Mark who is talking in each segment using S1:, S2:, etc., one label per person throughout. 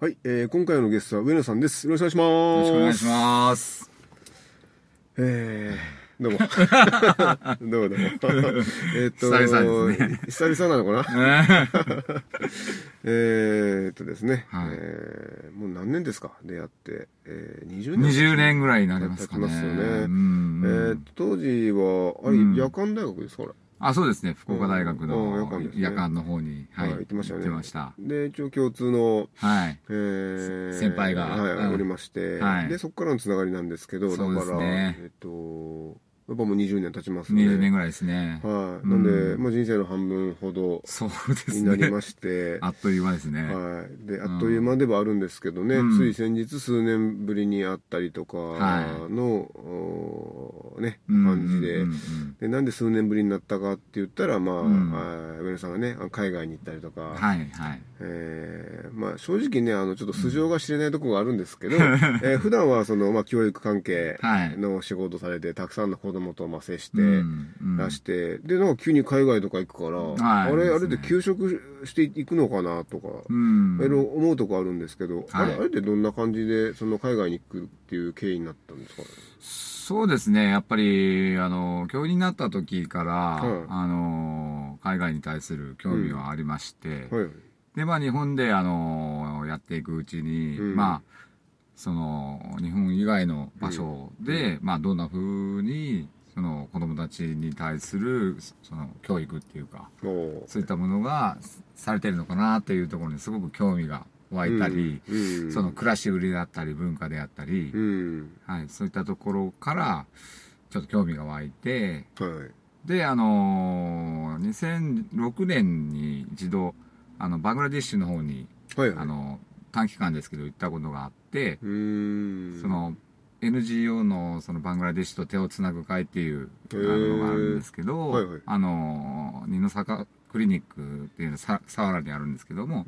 S1: はい、えー、今回のゲストは上野さんです。よろしくお願いします。
S2: よろしくお願いします。
S1: えー、どうも。どうもどうも。えーっと、
S2: 久々ですね
S1: 久々なのかな？えーっとですね、
S2: はい
S1: えーもう何年ですか？出会って、えー、20年
S2: 20年ぐらいになりますかね。
S1: ますよね
S2: うん
S1: えー当時は、あれ、
S2: うん
S1: 夜間大学ですか？あれ。
S2: あ、そうですね。福岡大学
S1: うん
S2: の
S1: 夜間
S2: の方に、はい。
S1: はい行ってましたよね
S2: 行ってました。
S1: で、一応共通の、
S2: はい。
S1: えー
S2: 先輩が
S1: はい、
S2: うん
S1: おりまして、
S2: はい
S1: で、そこからのつながりなんですけど、だから、えっと、やっぱもう20年経ちますね。
S2: 20年ぐらいですね。
S1: はい。
S2: うん
S1: なんで、まあ、人生の半分ほど。になりまして、
S2: あっという間ですね。
S1: はい。で、あっという間ではあるんですけどね、
S2: うん
S1: つい先日数年ぶりに会ったりとか
S2: は
S1: の、ね、
S2: うん
S1: 感じで、
S2: うんうん
S1: で、なんで数年ぶりになったかって言ったら、まあ、
S2: うん
S1: あ上野さんがね、あ海外に行ったりとか、
S2: はい、はい。
S1: えーまあ、正直ね、あの、ちょっと素性が知れないところがあるんですけど、えー普段はその、まあ、教育関係
S2: はい。
S1: の仕事されて、たくさんの子供と、まあ、接して、出して、で、なんか急に海外とか行くから、
S2: はい。
S1: あれ、あれ
S2: で
S1: 休職していくのかなとか、
S2: うん。
S1: いろいろ思うとこあるんですけど、あれ、
S2: はい。
S1: あれってどんな感じで、その海外に行くっていう経緯になったんですか？ね。
S2: そうですね。やっぱり、あの、教員になった時から、
S1: はい。
S2: あの、海外に対する興味はありまして、
S1: はい。
S2: で、まあ、日本で、あの、やっていくうちに、
S1: うん。
S2: まあ、その、日本以外の場所で、まあ、どんな風に、その、子供たちに対する、その、教育っていうか、そういったものがされてるのかなっていうところにすごく興味が湧いたり、
S1: うん。うん。
S2: その暮らし売りだったり文化であったり、
S1: うん。
S2: はい、そういったところから、ちょっと興味が湧いて、
S1: はい。
S2: で、あのー2006年に一度、あの、バングラディッシュの方に、
S1: はいはい。
S2: あの、短期間ですけど行ったことがあって。そ、の、NGO のそのバングラデシュと手をつなぐ会っていうのがあるんですけど、
S1: はいはい
S2: あの、二の坂クリニックっていうのさ佐原にあるんですけども。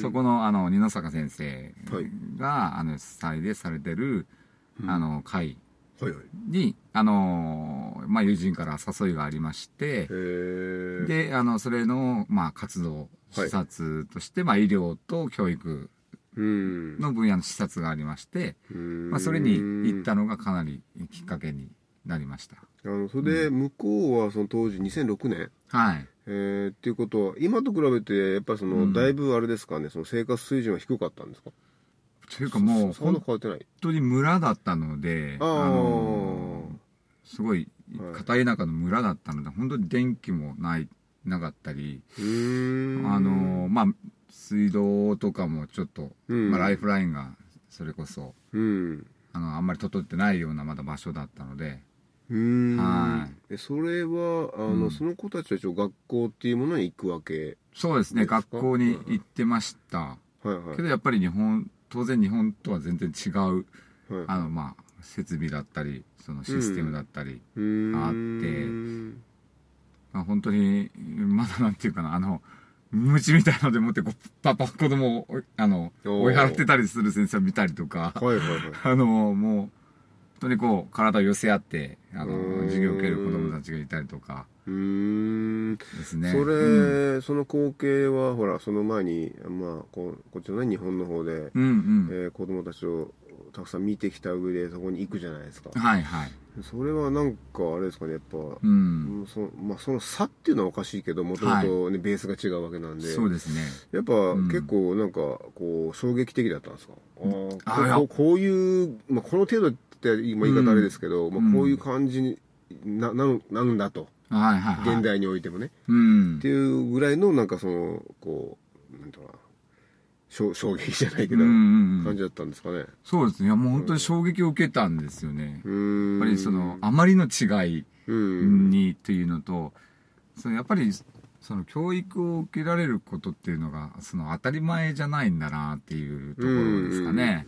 S2: そこのあの二の坂先生
S1: はい
S2: が、あの主催でされてる、
S1: うん
S2: あの会
S1: はいはい。
S2: に、あの、まあ、友人から誘いがありまして。で、あの、それの、まあ、活動、
S1: はい
S2: 視察として、まあ、医療と教育
S1: うん。
S2: の分野の視察がありまして、まあ、それに行ったのがかなりきっかけになりました。
S1: あのそれで向こうはその当時2006年、
S2: はい。
S1: えー、っていうことは今と比べてやっぱりその、
S2: うん。
S1: だいぶあれですかねその生活水準は低かったんですか？
S2: というかもう、本当に村だったので、
S1: あー。
S2: のすごい
S1: はい。
S2: 片田舎の村だったので、本当に電気もない、なかったり、あの、まあ、水道とかもちょっと、
S1: うん。
S2: まあ、ライフラインがそれこそ、
S1: うん。
S2: あの、あんまり整ってないようなまだ場所だったので、は
S1: えそれはあの、
S2: うん。
S1: その子たちは一応学校っていうものに行くわけ
S2: そうですね、学校に行ってました。
S1: はいはい。
S2: けどやっぱり日本、当然日本とは全然違う、
S1: はい
S2: あの、まあ、設備だったり、そのシステムだったり、
S1: うーん
S2: あってまあ、本当に、まだなんていうかな、あの、虫みたいのでもってこう、パパ、子供を、あの、追い払ってたりする先生を見たりとか、
S1: はいはいはい。
S2: あの、もう、本当にこう、体を寄せ合って、あの、授業を受ける子供たちがいたりとか。
S1: うーん。
S2: ですね。
S1: それ、
S2: うん、
S1: その光景はほらその前にまあここっちのね日本の方で、
S2: うんうん。
S1: えー子供たちをたくさん見てきた上でそこに行くじゃないですか
S2: はいはい。
S1: それはなんかあれですかねやっぱ、
S2: うん。
S1: うんそまあ、その差っていうのはおかしいけどもともとねベースが違うわけなんで
S2: そうですね。
S1: やっぱ、
S2: ん
S1: 結構なんかこう衝撃的だったんですか？あー
S2: あ
S1: こここういう、まあ、この程度って今言い方あれですけど、
S2: うん
S1: まあ、こういう感じにななるなんだと
S2: はいはいはい。
S1: 現代においてもね、
S2: うん
S1: って。いうぐらいのなんかそのこうなんとか衝 衝撃じゃないけど、感じだったんですかね。
S2: そうですね。いやもう本当に衝撃を受けたんですよね。やっぱりその、あまりの違い
S1: うん。
S2: にというのと、そのやっぱり、その教育を受けられることっていうのが、その当たり前じゃないんだなっていうところですかね。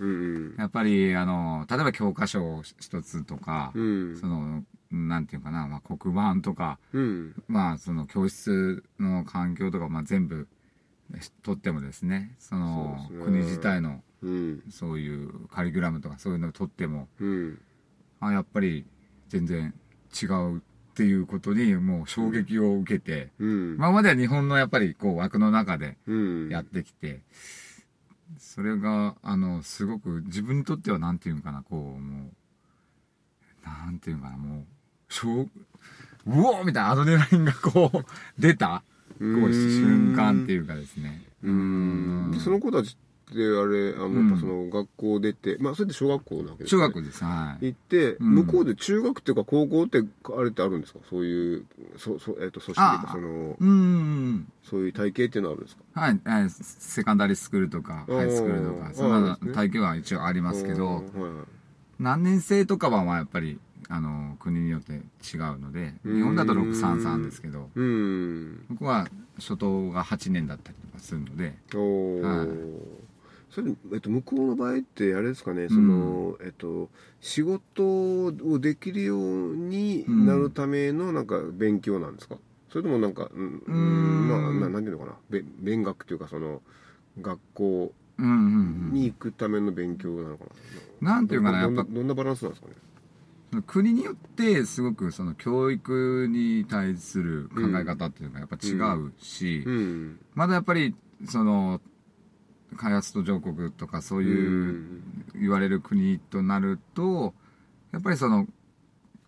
S2: やっぱり、あの、例えば教科書一つとか、
S1: うん。
S2: その、なんていうかな、まあ、黒板とか、
S1: うん。
S2: まあ、その教室の環境とか、まあ、全部、とってもですね、その、国自体の、
S1: うん。
S2: そういうカリキュラムとかそういうのをとっても、
S1: うん。
S2: あ、やっぱり全然違うっていうことにもう衝撃を受けて、
S1: うん。
S2: 今までは日本のやっぱりこう枠の中で
S1: うん。
S2: やってきて、それが、あの、すごく自分にとってはなんていうのかな、こう、もう、なんていうのかな、もう、しょう、うおーみたいなアドレナリンがこう、出た、こう、瞬間っていうかですね。
S1: うん。でその子たちってあれあの、
S2: うん
S1: やっぱその学校出てまあそれって小学校なわけですね。
S2: 学校です、はい。
S1: 行って、
S2: うん。
S1: 向こうで中学っていうか高校ってあれってあるんですか？そういうそそ、えっと組織っていうか
S2: あ
S1: その
S2: うん。
S1: そういう体系っていうのはあるんですか？
S2: はい、えーセカンダリースクールとか、ハイスクールとか、そんな体系は一応ありますけど、
S1: はい。
S2: 何年生とかはまあやっぱり、あの、国によって違うので、日本だと633ですけど、
S1: うん。
S2: 僕は初等が8年だったりとかするので、
S1: それ、えっと、向こうの場合ってあれですかねその、えっと仕事をできるようになるためのなんか勉強なんですか、それともなんか、うん
S2: うーん。
S1: まあななんていうのかな？べ勉学というかその学校
S2: うんうんうん。
S1: に行くための勉強なのかな、
S2: なんていうかな、やっぱ
S1: どんなバランスなんですかね？
S2: その国によってすごくその教育に対する考え方っていうのがやっぱ違うし、
S1: うん。
S2: まだやっぱりその開発途上国とかそういう言われる国となるとやっぱりその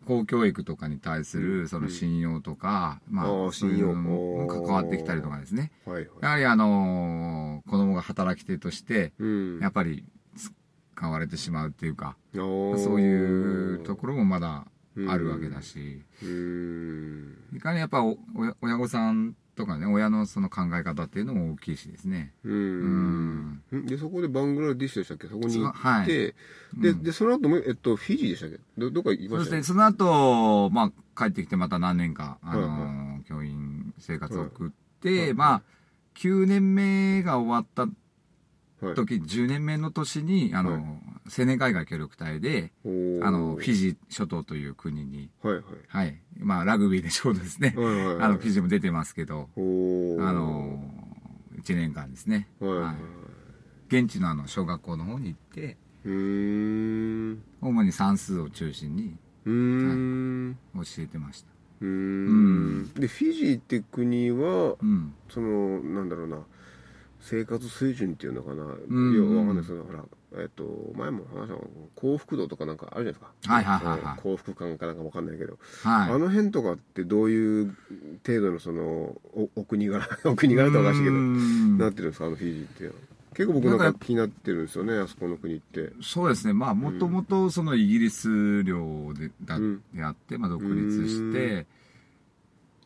S2: 公教育とかに対するその信用とか、ま
S1: あー
S2: あそういうの
S1: 信用
S2: も関わってきたりとかですね。
S1: はいはい。
S2: やはりあの子供が働き手として
S1: うん。
S2: やっぱり使われてしまうっていうか、そういうところもまだあるわけだし、
S1: うん。
S2: いかにやっぱお親親御さんとかね親のその考え方っていうのも大きいしですね。
S1: うん。
S2: うん。
S1: でそこでバングラディッシュでしたっけ？そこに行って、
S2: はい。
S1: で
S2: うん。
S1: でその後もえっとフィジーでしたっけ？どどっか行きました？よね
S2: そしてその後、まあ帰ってきてまた何年か、あの
S1: はいは
S2: 教員生活を送って、
S1: はいはい。
S2: まあ9年目が終わった
S1: はい。
S2: 時、10年目の年にあの、
S1: はい。
S2: 青年海外協力隊であのフィジー諸島という国に
S1: はいはい。
S2: はい。まあラグビーでちょうどですね、
S1: はいはいはい。
S2: あのフィジーも出てますけどあの1年間ですね、
S1: はいはい、
S2: はい。現地のあの小学校の方に行って主に算数を中心に
S1: うーん。
S2: 教えてました。
S1: うーん。でフィジーって国は
S2: うん。
S1: そのなんだろうな生活水準っていうのかな、
S2: ん。
S1: いやわかんないですけどほらえっと前も話したの幸福度とかなんかあるじゃないですか？
S2: はいはいはいはい。
S1: うん幸福感かなんかわかんないけど、
S2: はい。
S1: あの辺とかってどういう程度のそのおお国柄 お国柄っておかしいけど
S2: うん。
S1: なってるんですか？あのフィジーって。結構僕なんか気になってるんですよねあそこの国って。
S2: そうですね。まあもともとそのイギリス領でだ
S1: うん。
S2: であって、まあ、独立して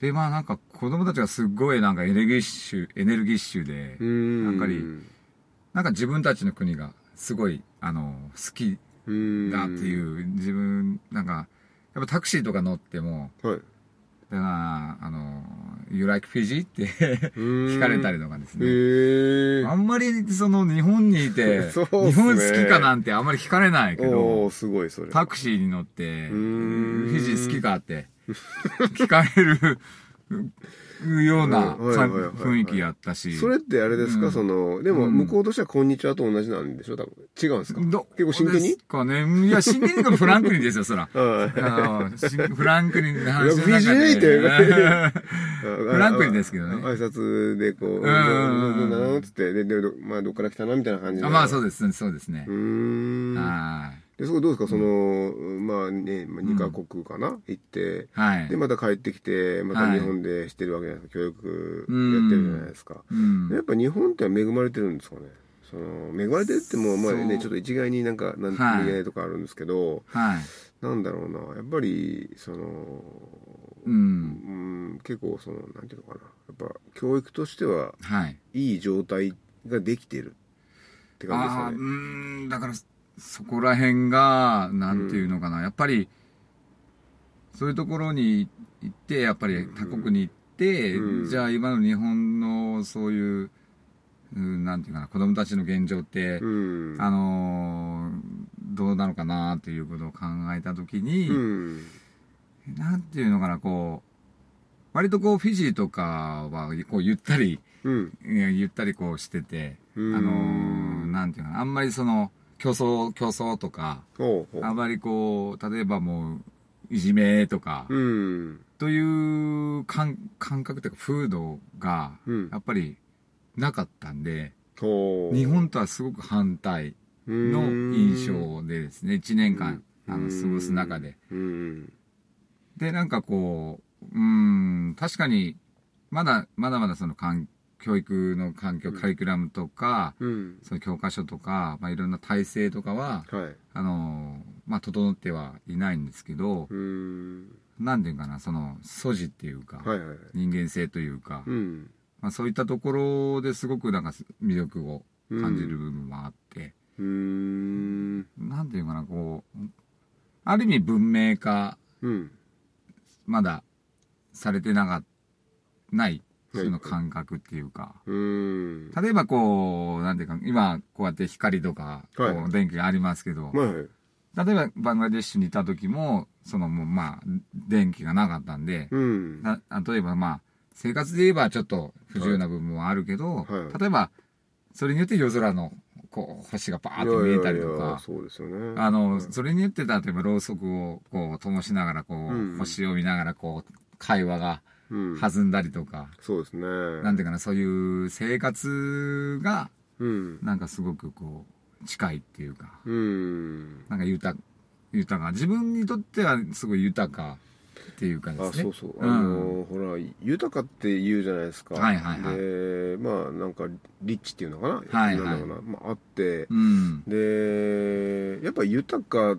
S2: でまあなんか子供たちがすっごいなんかエネルギッシュエネルギッシュでやっぱりなんか自分たちの国がすごいあの好きだっていう自分なんかやっぱタクシーとか乗っても
S1: はい
S2: だからあの「You like Fiji?」って聞
S1: 聞
S2: かれたりとかですね、あんまりその日本にいて、
S1: ね。
S2: 日本好きかなんてあんまり聞かれないけ
S1: お
S2: ど
S1: お、すごいそれ。
S2: タクシーに乗って、フィジー好きかって聞かれるような雰囲気やったし。
S1: それってあれですか、
S2: うん
S1: そのでも
S2: うん
S1: 向こうとしては「こんにちは」と同じなんでしょ？多分違うんですか？
S2: ど
S1: 結構真剣に？
S2: かねいや、真剣にかフランクにですよ、そら。フランクに話の
S1: いや
S2: 中
S1: フィジーって
S2: で。フランクにですけどね
S1: 挨拶でこう「
S2: ん
S1: どうなの?」っつってでまあどっから来たのみたいな感じ
S2: まあそうですね、そうですね
S1: う。ーん
S2: はい。
S1: でそこどうですか？そのまあねまあ2カ国かな？行って。
S2: はい。
S1: で。また帰ってきてま
S2: はい。
S1: た日本でしてるわけじゃないですか。教育やってるじゃないですか。
S2: うん。
S1: やっぱ日本って恵まれてるんですかね？その恵まれてるってもまあねちょっと一概になんかなんとも言えないとかあるんですけど、
S2: はい。
S1: なんだろうなやっぱりその
S2: う。
S1: うんん結構そのなんていうのかな。やっぱ教育としては
S2: はい。
S1: いい状態ができてるって感じです
S2: ああーう
S1: かね
S2: ーんだからそこら辺がなんていうのかな、やっぱりそういうところに行ってやっぱり他国に行っって、
S1: うん。
S2: じゃあ今の日本のそういう、うんなんていうかな、子供たちの現状って、
S1: うん。
S2: あのーどうなのかなっていうことを考えたときに、
S1: うん。
S2: なんていうのかな、こう、割とこう、フィジーとかは、こう、ゆったり、
S1: うん。
S2: ゆったりこうしてて、あ
S1: うん。
S2: のーなんていうかな、あんまりその、競争、競争とか、
S1: ほうほう。
S2: あんまりこう、例えばもう、いじめとか、
S1: うん。
S2: という感感覚というか、風土が、
S1: うん。
S2: やっぱり、なかったんで、
S1: ほう。
S2: 日本とはすごく反対の印象でですね、1年間、あの、過ごす中で。
S1: うん。
S2: で、なんかこう、うーん、確かに、まだ、まだまだその環教育の環境、カリキュラムとか、
S1: うん。
S2: その教科書とか、まあ、いろんな体制とかは、
S1: はい。
S2: あの、まあ、整ってはいないんですけど、
S1: うん。
S2: なんていうかな、その、素地っていうか、
S1: はいはいはい。
S2: 人間性というか、
S1: うん。
S2: まあ、そういったところですごくなんか魅力を感じる部分もあって、
S1: うん。
S2: なんていうかな、こう、ある意味文明化、
S1: うん。
S2: まだされてなかないその感覚っていうか、
S1: うん。
S2: 例えばこう、なんていうか、今こうやって光とか、こ
S1: はい。う
S2: 電気がありますけど、
S1: はいはい。
S2: 例えばバングラデシュにいた時も、そのもうまあ、電気がなかったんで、
S1: うん。
S2: な例えばまあ、生活で言えばちょっと不自由な部分もあるけど、
S1: はいはい。
S2: 例えば、それによって夜空のこう星がバーッと見えたりとか、
S1: そうですよね。
S2: あの、
S1: はい。
S2: それによって例えばろうそくをこう灯しながらこう、
S1: うん。
S2: 星を見ながらこう、会話が
S1: うん
S2: 弾んだりとか、
S1: そうですね。
S2: なんていうかな、そういう生活が
S1: うん。
S2: なんかすごくこう、近いっていうか、
S1: うん。
S2: なんか豊か、豊か、自分にとってはすごい豊かっていうかですね。
S1: あそうそう、
S2: うん。
S1: あのほら豊かって言うじゃないですか。
S2: はいはいはい。
S1: でまあなんかリッチっていうのかな？
S2: はいはい。
S1: なんだろうな、まあ、あって。
S2: うん。
S1: でやっぱ豊かっ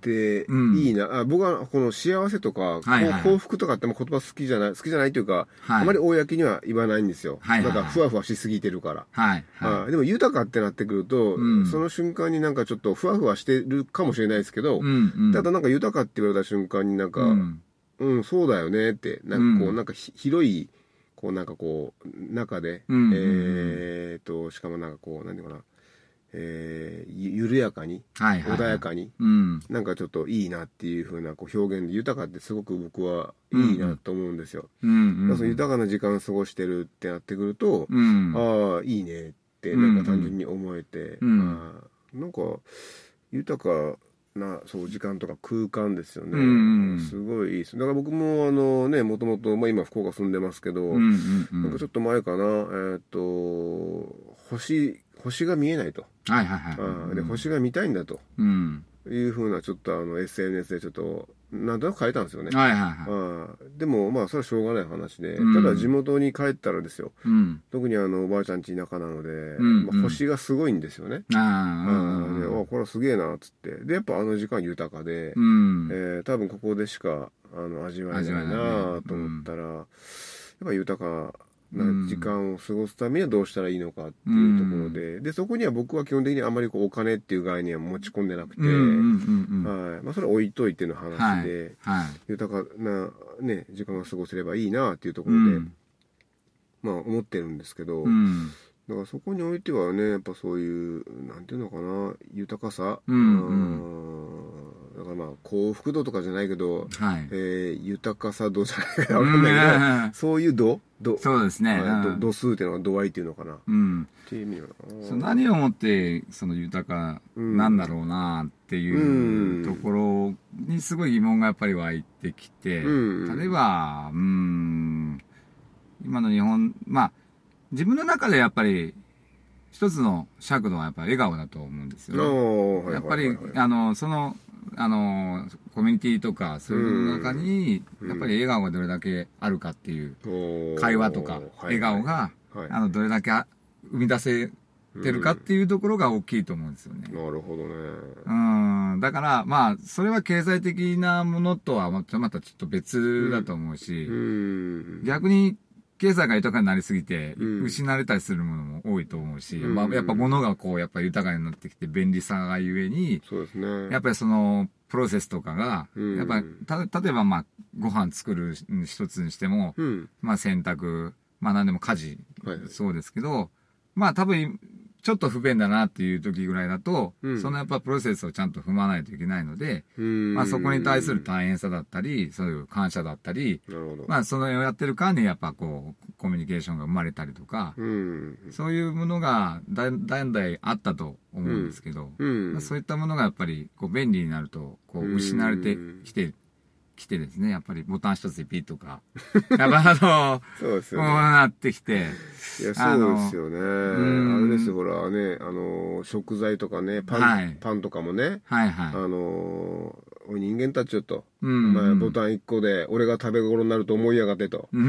S1: て
S2: うん。
S1: いいな、あ僕はこの幸せとか、
S2: はいはい
S1: 幸福とかっても言葉好きじゃない好きじゃないというか、
S2: はい。
S1: あまり公には言わないんですよ、
S2: はいはいはい。
S1: なんかふわふわしすぎてるから、
S2: はい。はい。
S1: はいでも豊かってなってくると、
S2: うん。
S1: その瞬間になんかちょっとふわふわしてるかもしれないですけど、
S2: うん、うん。
S1: ただなんか豊かって言われた瞬間になんか、
S2: うん。
S1: うん、そうだよねって、なんかこう、
S2: うん。
S1: なんかひ広い、こうなんかこう、中で、
S2: うんうんうん。
S1: えーっと、しかもなんかこう、何ていうかな、えーゆ緩やかに、
S2: はいはい。
S1: 穏やかに、
S2: うん。
S1: なんかちょっといいなっていう風なこう表現で、豊かってすごく僕はいいなと思うんですよ。
S2: うん。うん。
S1: だからその豊かな時間過ごしてるってなってくると、
S2: うん。
S1: ああ、いいねって、なんか単純に思えて、
S2: うん
S1: あーなんか、豊かな、そう、時間とか空間ですよね。
S2: うんうん
S1: すごいいいです。だから僕も、あのね、もともと、まあ今福岡住んでますけど、
S2: うん。うん。うん。
S1: なんかちょっと前かな、えーっと、星、星が見えないと。
S2: はいはいはい。
S1: で、星が見たいんだと
S2: うん。
S1: いうふうな、ちょっとあの、SNS でちょっと、なんとなく書いたんですよね。
S2: はいはいはい。
S1: でも、まあ、それはしょうがない話で、
S2: うん
S1: ただ地元に帰ったらですよ、
S2: うん。
S1: 特にあのおばあちゃんち田舎なので、
S2: ん
S1: まあ、星がすごいんですよね。
S2: あうん。
S1: あこれはすげえなっつってでやっぱあの時間豊かで、
S2: うん。
S1: えー多分ここでしかあの味わえない
S2: な
S1: と思ったら、やっぱ豊かな時間を過ごすためにはどうしたらいいのかっていうところで、でそこには僕は基本的にあまりこうお金っていう概念は持ち込んでなくて、
S2: うん。うん。うん。
S1: はいまあ、それは置いといての話で、
S2: はい。
S1: 豊かな、ね、時間が過ごせればいいなっていうとこ
S2: う
S1: ろで、
S2: ん。
S1: まあ思ってるんですけど、
S2: うん。
S1: だからそこにおいてはねやっぱそういうなんていうのかな豊かさ、
S2: うん
S1: うんだからまあ幸福度とかじゃないけど、
S2: はい。
S1: えー豊かさ度じゃないかなわかんないけど、そういう度？度？
S2: そうですね。
S1: はい。
S2: うん。
S1: 度度数っていうのは度合いっていうのかな。っ
S2: うん。
S1: ていう意味な
S2: 何をもってその豊かなんだろうなっていうところにすごい疑問がやっぱり湧いてきて、
S1: うん。
S2: 例えば、うーん、今の日本、まあ、自分の中でやっぱり一つの尺度はやっぱ笑顔だと思うんですよね。やっぱりあの、その、あの、コミュニティとか、そういうの中に、
S1: うん。
S2: やっぱり笑顔がどれだけあるかっていう、会話とか、
S1: はい
S2: 笑顔が、
S1: はい。
S2: あの、どれだけあ生み出せてるかっていうところが大きいと思うんですよね。
S1: なるほどね。
S2: うん。だから、まあ、それは経済的なものとはまたちょっと別だと思うし、
S1: うん。
S2: 逆に、経済が豊かになりすぎて、
S1: うん。
S2: 失われたりするものも多いと思うし、
S1: うん。
S2: まあ、やっぱ物がこう、やっぱ豊かになってきて便利さがゆえに、
S1: そうですね。
S2: やっぱりその、プロセスとかが、
S1: うん。
S2: やっぱり、た、例えばまあ、ご飯作る一つにしても、
S1: うん。
S2: まあ洗濯、まあ何でも家事、
S1: はい。
S2: そうですけど、まあ多分、ちょっと不便だなっていう時ぐらいだと、
S1: うん。
S2: そのやっぱプロセスをちゃんと踏まないといけないので、
S1: うん。
S2: まあそこに対する大変さだったり、そういう感謝だったり、まあそのやってる間にやっぱこう、コミュニケーションが生まれたりとか、
S1: うん。
S2: そういうものがだだんだんあったと思うんですけど、
S1: うん。
S2: まあ、そういったものがやっぱりこう便利になると、こう
S1: うん
S2: 失われてきて、きてですね、やっぱりボタン一つでピッとか、やっぱあの、こう
S1: そうですよね。
S2: なってきて、
S1: いやそうですよね。
S2: ん。
S1: あれですよほらねあの食材とかねパン、
S2: はい。
S1: パンとかもね。
S2: はいはい。
S1: あの人間たちよと、
S2: うん。
S1: お前ボタン1個で俺が食べ頃になると思いやがってと。
S2: う ん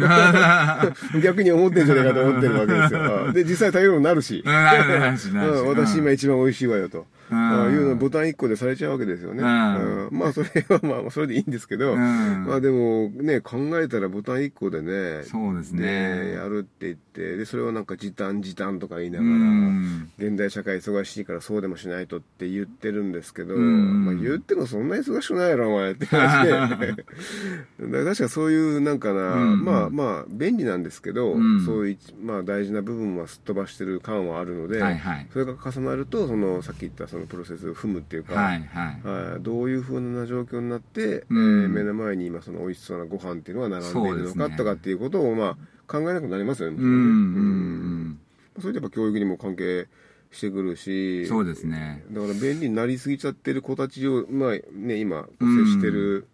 S1: 逆に思ってんじゃないかと思ってるわけですよ。で実際食べ頃になるし、私今一番美味しいわよと、いうのボタン1個でされちゃうわけですよね、まあそれはまあそれでいいんですけど、
S2: うん。
S1: まあでもね考えたらボタン1個でね
S2: そうですね。
S1: やるって言ってでそれをなんか時短時短とか言いな
S2: う
S1: がら、
S2: ん。
S1: 現代社会忙しいからそうでもしないとって言ってるんですけど、
S2: うん。
S1: まあ、言ってもそんな忙しくないやろお前って話 確かそういうなんかな、
S2: うん
S1: まあまあ便利なんですけど、
S2: うん
S1: そういうまあ大事な部分はすっ飛ばしてる感はあるので、
S2: はいはい。
S1: それが重なるとそのさっき言ったそのプロセスを踏むっていうか、
S2: はいはい。
S1: はいどういうふうな状況になって、
S2: うん
S1: えー目の前に今その美味しそうなご飯っていうのが並んでいるのかとかっていうことをまあ考えなくなりますよね。
S2: うんうんうん
S1: それでやっぱ教育にも関係してくるし
S2: そうですね。
S1: だから便利になりすぎちゃってる子たちを、まあね、今接してる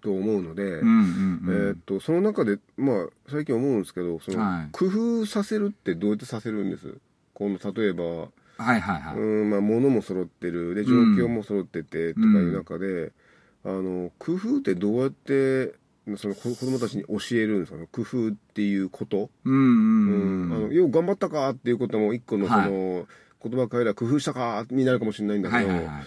S1: と思うので、
S2: うんうんうん。
S1: えーっとその中で、まあ、最近思うんですけどその、
S2: はい
S1: 工夫させるってどうやってさせるんです？この例えば、
S2: はいはいはい。
S1: うんまあ、物も揃ってるで状況も揃っててとかいう中で、あの工夫ってどうやってその子子供たちに教えるんです工夫っていうこと、
S2: うんうんうん。
S1: あのよう頑張ったかっていうことも一個のそ
S2: はい。
S1: の、言葉変えれば工夫したかになるかもしれないんだけど、
S2: はいはいはい。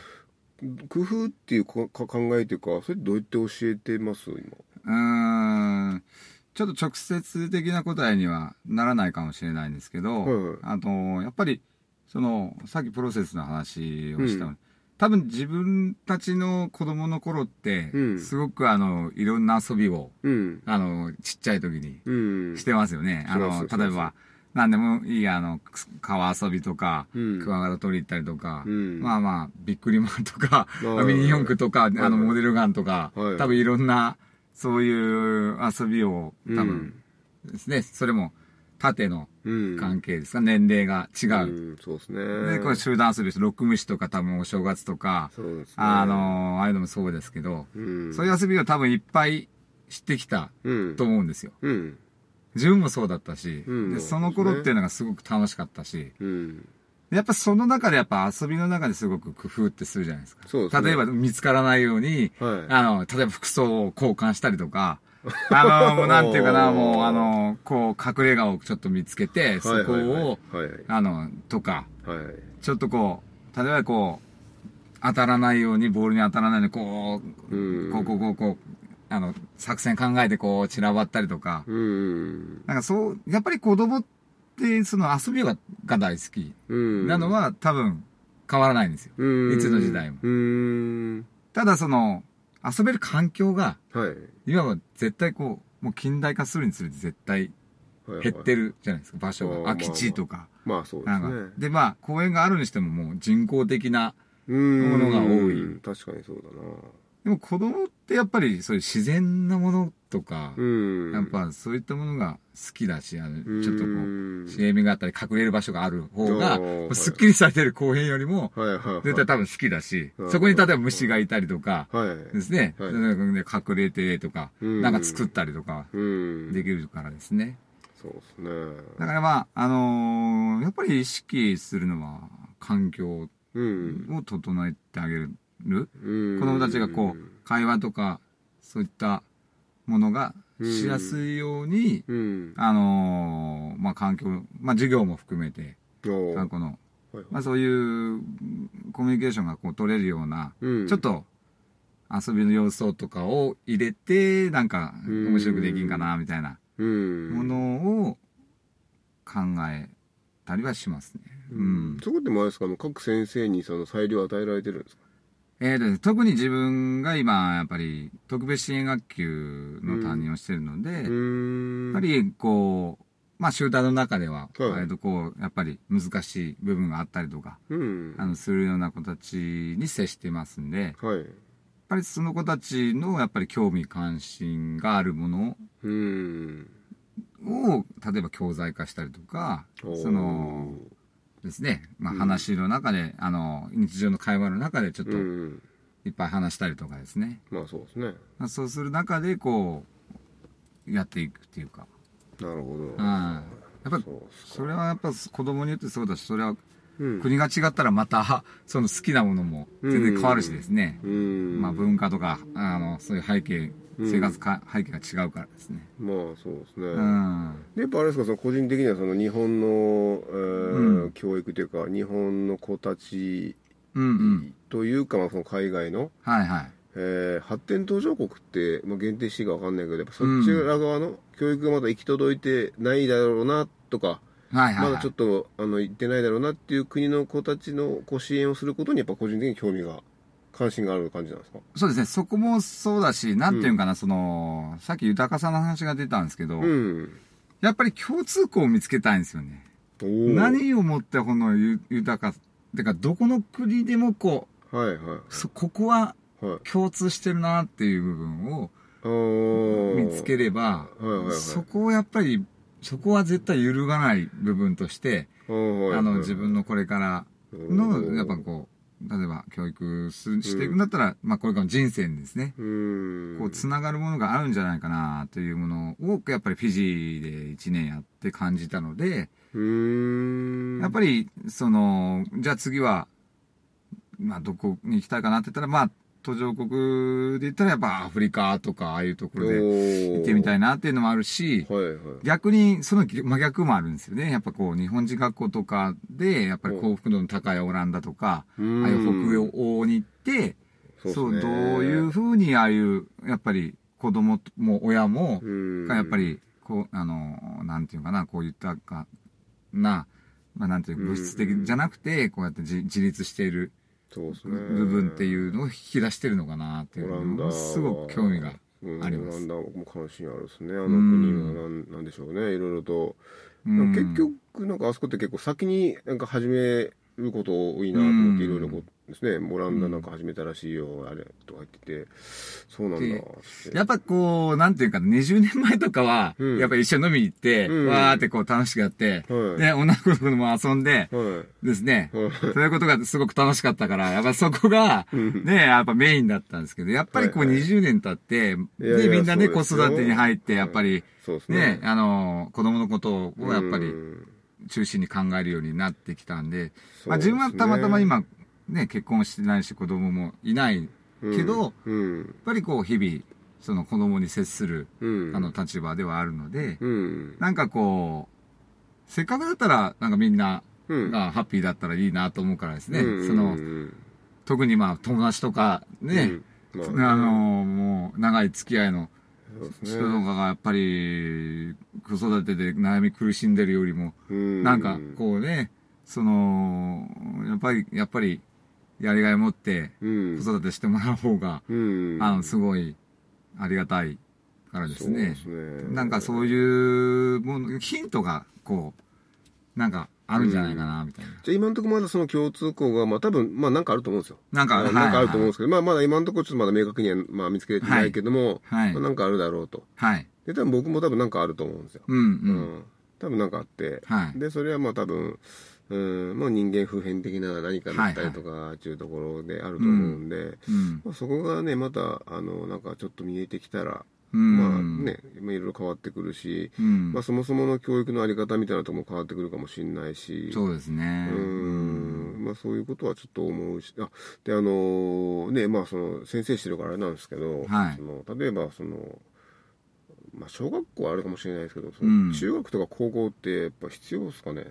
S1: 工夫っていうかか考えというかそれどうやって教えてます？今。
S2: うーん。ちょっと直接的な答えにはならないかもしれないんですけど、
S1: はいはい。
S2: あの、やっぱり、その、さっきプロセスの話をした、
S1: うん
S2: 多分自分たちの子供の頃って、
S1: うん。
S2: すごくあの、いろんな遊びを、
S1: うん。
S2: あの、ちっちゃい時に
S1: うん。
S2: してますよね。あ
S1: し
S2: の例えば、何でもいい、あの、く川遊びとか、
S1: うん。
S2: クワガタ取り行ったりとか、
S1: うん。
S2: まあまあ、ビックリマンとか、
S1: はい
S2: ミニ四駆とか、あの、
S1: はい
S2: モデルガンとか、
S1: はい。
S2: 多分いろんな、そういう遊びを、多
S1: うん。
S2: 分ですね、それも、縦の
S1: うん。
S2: 関係ですか、年齢が違う。
S1: うんそうですね。
S2: で、これ集団遊び。ロック虫とか多分お正月とか、
S1: ね。
S2: あの、ああいうのもそうですけど、
S1: うん。
S2: そういう遊びを多分いっぱい知ってきた
S1: うん。
S2: と思うんですよ。
S1: うん。
S2: 自分もそうだったし、
S1: うん
S2: でその頃っていうのがすごく楽しかったし、
S1: うん。
S2: やっぱその中でやっぱ遊びの中ですごく工夫ってするじゃないですか。
S1: すね。
S2: 例えば見つからないように、
S1: はい。
S2: あの、例えば服装を交換したりとか、あの、もうなんていうかな、もうあの、こう隠れ家をちょっと見つけて、そこを、あの、とか、ちょっとこう、例えばこう、当たらないように、ボールに当たらないように、こう、
S1: うん。
S2: こう、こう、こう、こう、あの、作戦考えてこう、散らばったりとか、
S1: うん。
S2: なんかそう、やっぱり子供って、その遊びがが大好き。
S1: うん。
S2: なのは多分変わらないんですよ。
S1: うん。
S2: いつの時代も。
S1: うん。
S2: ただその、遊べる環境が、
S1: はい。
S2: 今は絶対こう、もう近代化するにつれて絶対減って
S1: る
S2: るじゃないですか、場所が。
S1: あー
S2: 空き地とか。
S1: まあそうですね。
S2: で、まあ、公園があるにしてももう人工的な、
S1: うん。
S2: ものが多い。
S1: 確かにそうだな
S2: でも子供ってやっぱりそういう自然なものとか、
S1: うん。
S2: やっぱそういったものが好きだし、あのちょっとこ
S1: うん
S2: う、茂みがあったり隠れる場所がある方が、すっきりされてる公園よりも、絶対多分好きだし
S1: う、ん
S2: そこに例えば虫がいたりとか、
S1: はい
S2: ですね、
S1: はい。
S2: で隠れてとか、
S1: うん。
S2: なんか作ったりとか
S1: うん。
S2: できるからですね。
S1: そうですね。
S2: だからまあ、あのーやっぱり意識するのは環境
S1: うん。
S2: を整えてあげる。
S1: うん。
S2: 子供たちがこう、会話とか、そういったものがしやすいように、
S1: うん。
S2: あのーまあ環境、まあ授業も含めて、
S1: お
S2: あこの、
S1: はい
S2: まあそういうコミュニケーションがこう取れるような、
S1: うん。
S2: ちょっと遊びの要素とかを入れて、なんか
S1: うん。
S2: 面白くできんかな、みたいな
S1: うん。
S2: ものを考えたりはしますね。うん。
S1: そこってもあれですか？各先生にその裁量を与えられてるんですか？
S2: えーとね特に自分が今、やっぱり特別支援学級の担任をしてるので、
S1: うーん。
S2: やっぱりこう、まあ集団の中では、
S1: はい。
S2: 割とこう、やっぱり難しい部分があったりとか、
S1: うん。
S2: あの、するような子たちに接してますんで、やっ
S1: はい
S2: ぱりその子たちのやっぱり興味関心があるもの
S1: うん。
S2: を、例えば教材化したりとか、その、ですね、まあ
S1: うん。
S2: 話の中で、あの、日常の会話の中でちょっと
S1: うん。
S2: いっぱい話したりとかですね。
S1: まあそうですね。
S2: まあ、そうする中で、こう、やっていくっていうか。
S1: なるほど。
S2: うん。やっぱり
S1: そ
S2: れはやっぱ子供によってそうだし、それは
S1: うん。
S2: 国が違ったらまた、その好きなものも全然変わるしですね。
S1: うん。
S2: まあ文化とか、あの、そういう背景、
S1: うん
S2: 生活か、背景が違うからですね。
S1: まあそうですね、
S2: うん。
S1: でやっぱあれですかその個人的にはその日本の、えー
S2: うん
S1: 教育というか日本の子たち。というか、まあ、その海外の、
S2: はいはい。
S1: えー発展途上国って、まあ、限定していいか分かんないけどやっぱそっちら側の教育がまだ行き届いてないだろうなとか、
S2: はいはい、はい。
S1: まだちょっとあの行ってないだろうなっていう国の子たちのこう支援をすることにやっぱ個人的に興味が関心がある感じなんですか？
S2: そうですね。そこもそうだし、なんていうんかな、その、さっき豊さんの話が出たんですけど、
S1: うん。
S2: やっぱり共通項を見つけたいんですよね。何をもってこのゆ豊か、てかどこの国でもこ
S1: はいは
S2: う、そここは共通してるなっていう部分を見つければ、
S1: はいはいはい。
S2: そこをやっぱり、そこは絶対揺るがない部分として、
S1: あ
S2: の、自分のこれからの、やっぱこう、例えば教育すしていくんだったら、まあこれからの人生にですね、
S1: うん。
S2: こう、つながるものがあるんじゃないかなというものを、やっぱりフィジーで1年やって感じたので、やっぱり、その、じゃあ次は、まあどこに行きたいかなって言ったら、まあ、途上国で言ったらやっぱアフリカとか、ああいうところで行ってみた
S1: い
S2: いなっていうのもあるし、
S1: はいはい。
S2: 逆にその真逆もあるんですよね。やっぱこう、日本人学校とかで、やっぱり幸福度の高いオランダとか、ああいう北欧に行って、そう、どういうふうにああいう、やっぱり子供も親も、がやっぱり、こう、あの、なんていうかな、こういったかな、まあなんていうか物質的じゃなくて、こうやって自自立している部分っていうのを引き出してるのかなっていうのすごく興味があります。
S1: うんオランダも関心あるですね。あの国はなんなんでしょうね。いろいろと、
S2: うん
S1: 結局なんかあそこって結構先になんか始めること多いなと思って
S2: うん
S1: いろいろこうですねオランダなんか始めたらしいよあれとか言っててそうなんだ
S2: やっぱこう、なんていうか、20年前とかは、
S1: うん。
S2: やっぱ一緒に飲みに行って、
S1: うん。
S2: わーってこう楽しくやって、
S1: はい。
S2: で、女の子とも遊んで、
S1: はい。
S2: ですね、
S1: はい。
S2: そういうことがすごく楽しかったから、やっぱそこが、
S1: うん。
S2: ね、やっぱメインだったんですけど、やっぱりこう
S1: はいはい。
S2: 20年経って、
S1: いやいや
S2: で、みんなね、子育てに入って、やっぱり、
S1: そうです
S2: ね。
S1: ね、
S2: あの、子供のことをやっぱり
S1: うん
S2: 中心に考えるようになってきたんで、
S1: そう
S2: まあ自分はたまたま今、ね、結婚してないし子供もいないけど、
S1: うん
S2: やっぱりこう日々、その子供に接する、
S1: うん。
S2: あの立場ではあるので、
S1: うん。
S2: なんかこう、せっかくだったら、なんかみんな
S1: うん。
S2: がハッピーだったらいいなと思うからですね、
S1: うん。
S2: その
S1: う、ん
S2: 特にまあ友達とかね、
S1: うん。ま
S2: あの、もう長い付き合いの人とかがやっぱり子育てで悩み苦しんでるよりも、
S1: うん。
S2: なんかこうね、その、やっぱり、やっぱり、やりがい持って
S1: うん。
S2: 子育てしてもらう方が、
S1: うん。
S2: あの、すごいありがたいからですね。
S1: すね。
S2: なんかそういうもの、ヒントが、こう、なんかあるんじゃないかな、みたいな。
S1: じゃあ今のところまだその共通項が、まあ多分、まあなんかあると思うんですよ。
S2: なんか、はい
S1: あなんかあると思うんです
S2: け
S1: けど、まあまだ今のところちょっとまだ明確には、まあ見つけれてないけども、
S2: はい
S1: まあなんかあるだろうと。
S2: はい。
S1: で、多分僕も多分なんかあると思うんですよ。
S2: うん、う。
S1: うんん。多分なんかあって、
S2: はい。
S1: で、それはまあ多分、うん、もう人間普遍的な何かだったりとか、っていうところであると思うんで、
S2: うん。
S1: まあ、そこがね、また、あの、なんかちょっと見えてきたら、
S2: うん。
S1: まあね、まあいろいろ変わってくるし、
S2: うん。
S1: まあそもそもの教育のあり方みたいなところも変わってくるかもしれないし、
S2: そうですね。
S1: うーんまあそういうことはちょっと思うし、あ、で、あのね、まあその、先生してるからあれなんですけど、
S2: はい
S1: その例えばその、まあ小学校はあるかもしれないですけど、その
S2: うん
S1: 中学とか高校ってやっぱ必要ですかね？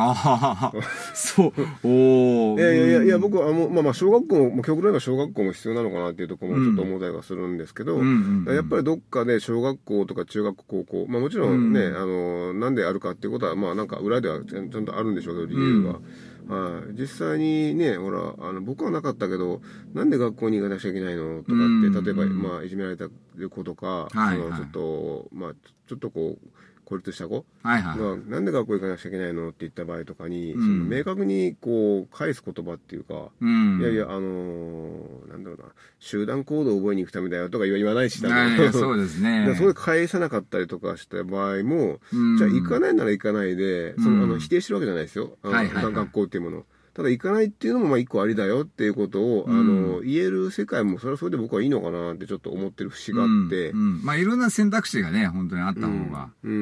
S2: ああ、そう、おお。
S1: いやいやいやいや、僕は、あの、まあまあ、小学校も、まあ極論言えば小学校も必要なのかなっていうところもちょっと思ったりはするんですけど、
S2: うん
S1: やっぱりどっかで小学校とか中学校、高校、まあもちろん。ね、
S2: うん
S1: あの、なんであるかっていうことは、まあなんか裏ではちゃんとあるんでしょうけど、理由が。はい、実際にね、ほら、あの、僕はなかったけど、なんで学校に行かなきゃいけないのとかって、
S2: うん。
S1: 例えば、
S2: うん
S1: まあ、いじめられた子とか、
S2: はいはい。
S1: そのちょっと、まあ、ちょっとこう、孤立した子？
S2: はいはい。
S1: まあ、なんで学校行かなきゃいけないのって言った場合とかに、
S2: うん
S1: その明確にこう返す言葉っていうか、
S2: うん。
S1: いやいや、あのーなんだろうな、集団行動を覚えに行くためだよとか言わないし、多分
S2: いやいやそうですね。
S1: それ返さなかったりとかした場合も、
S2: うん
S1: じゃあ行かないなら行かないで、そのあ
S2: うん
S1: の否定してるわけじゃないですよ。あの
S2: はいはいはい
S1: 学校っていうものを。ただ行かないっていうのもまあ一個ありだよっていうことを、
S2: うん
S1: あの、言える世界もそれはそれで僕はいいのかなってちょっと思ってる節があって、
S2: うんうんまあいろんな選択肢がね、本当にあった方が。
S1: うん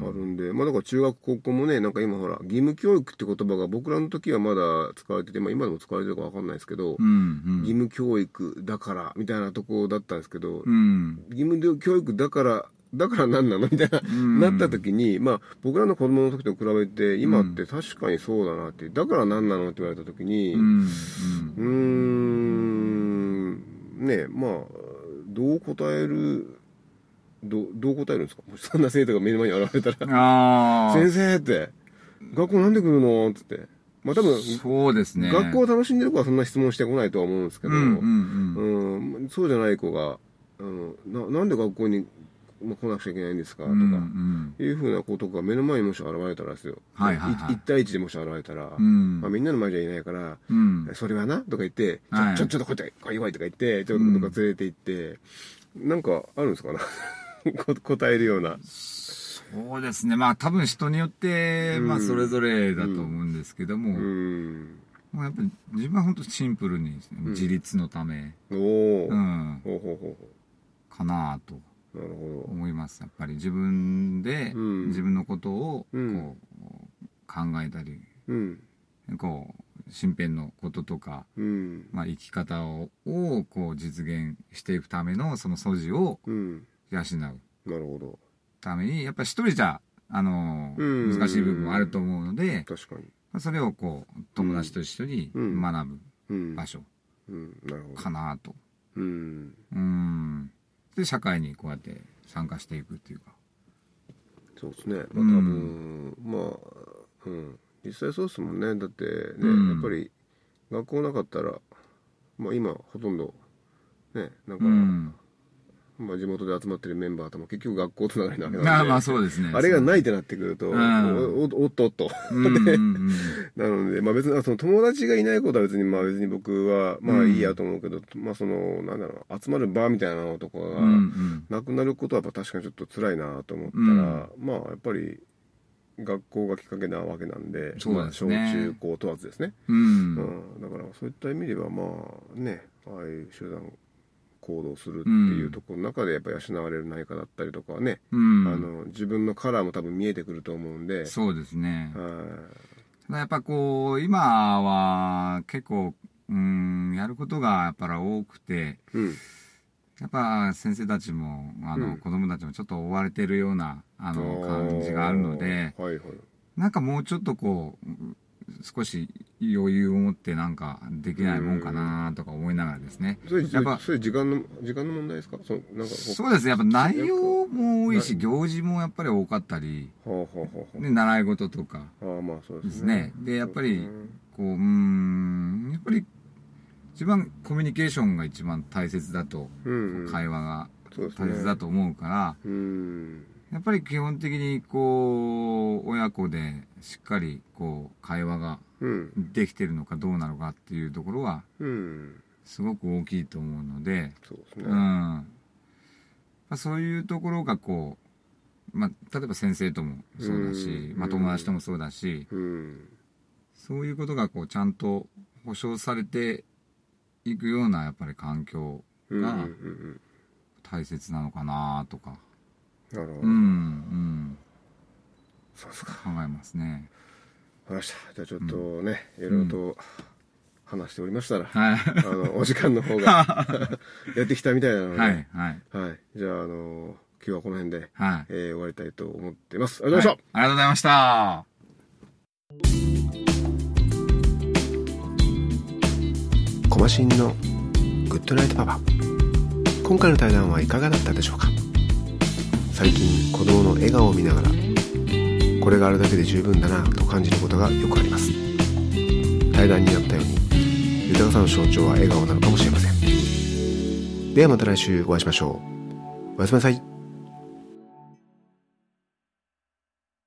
S2: うん。
S1: あるんで、まあだから中学高校もね、なんか今ほら、義務教育って言葉が僕らの時はまだ使われてて、まあ今でも使われてるかわかんないですけど、
S2: うん。うん
S1: 義務教育だから、みたいなとこだったんですけど、
S2: うん。
S1: 義務教育だから、だから何なの？みたいな、
S2: ん
S1: なった時に、まあ僕らの子供の時と比べて、今って確かにそうだなって、だから何なのって言われた時に、
S2: う。
S1: うんーん、ねまあ、どう答える、どうどう答えるんですか？もしそんな生徒が目の前に現れたら。先生って、学校なんで来るの？って言って。まあ多分、
S2: そうですね。
S1: 学校を楽しんでる子はそんな質問してこないとは思うんですけど、
S2: うんうんうん。
S1: うんそうじゃない子が、あのななんで学校にまあ来なくちゃいけないんですかとか、いうふうなことが目の前にもし現れたらですよ。
S2: はいはいはい。
S1: 一対一でもし現れたら、
S2: うん。
S1: まあ、みんなの前じゃいないから、
S2: うん。
S1: それはな？とか言って、
S2: はい。
S1: ちょちょちょっとこうやって、こいこいとか言って、ちょっとどっか連れて行って、なんかあるんですかな？こ答えるような。
S2: そうですね。まあ多分人によって、まあそれぞれだと思うんですけども、
S1: うん。
S2: もうやっぱり自分は本当シンプルに自立のため、うん、
S1: ほうほうほ
S2: かなと。
S1: なるほ
S2: 思います。やっぱり自分で
S1: うん
S2: 自分のことをこう、
S1: うん
S2: 考えたり、
S1: ど。うん。
S2: こう、身辺のこととか、
S1: うん。
S2: まあ生き方ををこう実現していくためのその素地を
S1: うん。
S2: 養う
S1: なるほど。
S2: ために、やっぱり一人じゃ、あの、
S1: うん
S2: 難しい部分もあると思うので、
S1: 確かに。
S2: それをこう、友達と一緒に
S1: うん
S2: 学ぶ
S1: うん。
S2: 場所。かなと。
S1: うん。
S2: うん。で、社会にこうやって参加していくっていうか。
S1: そうですね。まあ多
S2: うん
S1: 分、まあ、うん。実際そうですもんね。だってね、
S2: うん
S1: やっぱり学校なかったら、まあ今ほとんど、ね、なんか、
S2: うん。
S1: まあ地元で集まってるメンバーとも結局学校つながりなわけなんで。
S2: まあまあそうですね。
S1: あれがないってなってくると、
S2: うん
S1: おおおっとおっと。
S2: うんうんうん。
S1: なので、まあ別に、あその友達がいないことは別に、まあ別に僕は、まあいいやと思うけど、まあその、なんだろう、集まる場みたいなのとかが、
S2: うんうん。
S1: なくなることはやっぱ確かにちょっと辛いなと思ったら、
S2: うん
S1: まあやっぱり学校がきっかけなわけなんで
S2: そう
S1: 小中高問わずですね、
S2: う。
S1: うんんだからそういった意味ではまあねああいう集団行動するっていうところの中でやっぱ養われる何かだったりとかはね、
S2: うん。
S1: あの自分のカラーも多分見えてくると思うんで。
S2: そうですね。
S1: は
S2: ただやっぱこう、今は結構、うん、やることがやっぱり多くて、
S1: いうん。
S2: やっぱ先生たちも、あの、
S1: うん。
S2: 子供たちもちょっと追われてるような、あの、感じがあるので、
S1: はいはい。
S2: なんかもうちょっとこう、うん少し余裕を持ってなんかできないもんかなとか思いながらですね。
S1: それ
S2: やっぱ
S1: それ時間の時間の問題ですか？そなんかこ
S2: そうです。ね。やっぱ内容も多いし、行事もやっぱり多かったり、
S1: うはあはあは
S2: で、習い事とか。
S1: あはあああまあそう
S2: で
S1: ですすね。
S2: ね。で、やっぱりこう、うーん、やっぱり、一番コミュニケーションが一番大切だと、
S1: うんうん。
S2: 会話が大切だと思うから、
S1: うん。
S2: やっぱり基本的にこう、親子でしっかりこう、会話が
S1: うん
S2: できてるのかどうなのかっていうところは、
S1: うん。
S2: すごく大きいと思うので、
S1: そう
S2: いうところがこう、まあ、例えば先生ともそうだし、
S1: うん。
S2: まあ、友達ともそうだし、
S1: うん。
S2: そういうことがこう、ちゃんと保障されていくような、やっぱり環境が大切なのかなとか、
S1: なるほど、
S2: うん、うん、
S1: そうですか。
S2: 考えますね。
S1: ました。じゃあちょっとね、いろいろと話しておりましたら、
S2: はい。
S1: あのお時間の方が やってきたみたいなので、
S2: はいはい。
S1: はい、じゃああの今日はこの辺で、
S2: はい。
S1: えー終わりたいと思っています。ありがとうございました、
S2: ありがとうございました。
S1: コマのグッドナイトパパ。今回の対談はいかがだったでしょうか？最近子供の笑顔を見ながらこれがあるだけで十分だなと感じることがよくあります。対談にあったように豊かさの象徴は笑顔なのかもしれません。ではまた来週お会いしましょう。おやすみなさい。